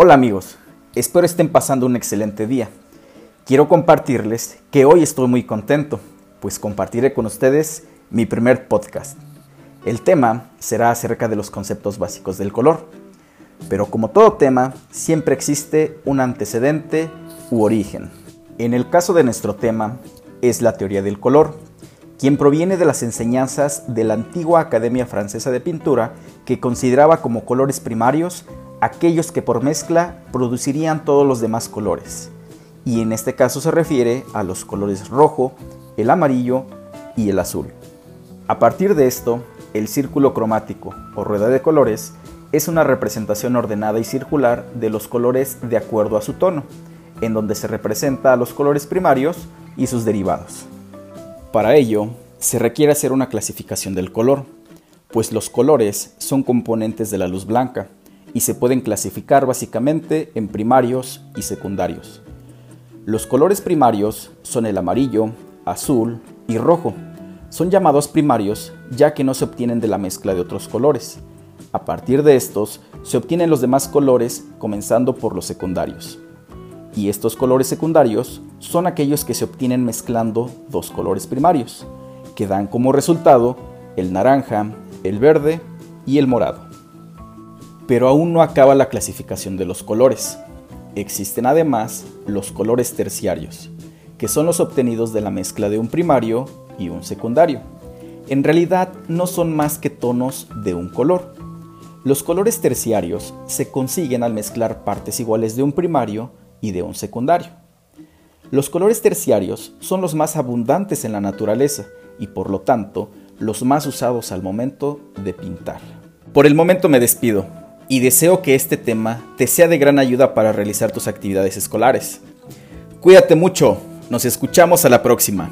Hola amigos, espero estén pasando un excelente día. Quiero compartirles que hoy estoy muy contento, pues compartiré con ustedes mi primer podcast. El tema será acerca de los conceptos básicos del color, pero como todo tema, siempre existe un antecedente u origen. En el caso de nuestro tema, es la teoría del color, quien proviene de las enseñanzas de la antigua Academia Francesa de Pintura, que consideraba como colores primarios aquellos que por mezcla producirían todos los demás colores. Y en este caso se refiere a los colores rojo, el amarillo y el azul. A partir de esto, el círculo cromático o rueda de colores es una representación ordenada y circular de los colores de acuerdo a su tono, en donde se representa a los colores primarios y sus derivados. Para ello, se requiere hacer una clasificación del color, pues los colores son componentes de la luz blanca, y se pueden clasificar básicamente en primarios y secundarios. Los colores primarios son el amarillo, azul y rojo. Son llamados primarios ya que no se obtienen de la mezcla de otros colores. A partir de estos se obtienen los demás colores comenzando por los secundarios. Y estos colores secundarios son aquellos que se obtienen mezclando dos colores primarios, que dan como resultado el naranja, el verde y el morado. Pero aún no acaba la clasificación de los colores. Existen además los colores terciarios, que son los obtenidos de la mezcla de un primario y un secundario. En realidad no son más que tonos de un color. Los colores terciarios se consiguen al mezclar partes iguales de un primario y de un secundario. Los colores terciarios son los más abundantes en la naturaleza y por lo tanto los más usados al momento de pintar. Por el momento me despido y deseo que este tema te sea de gran ayuda para realizar tus actividades escolares. Cuídate mucho, nos escuchamos a la próxima.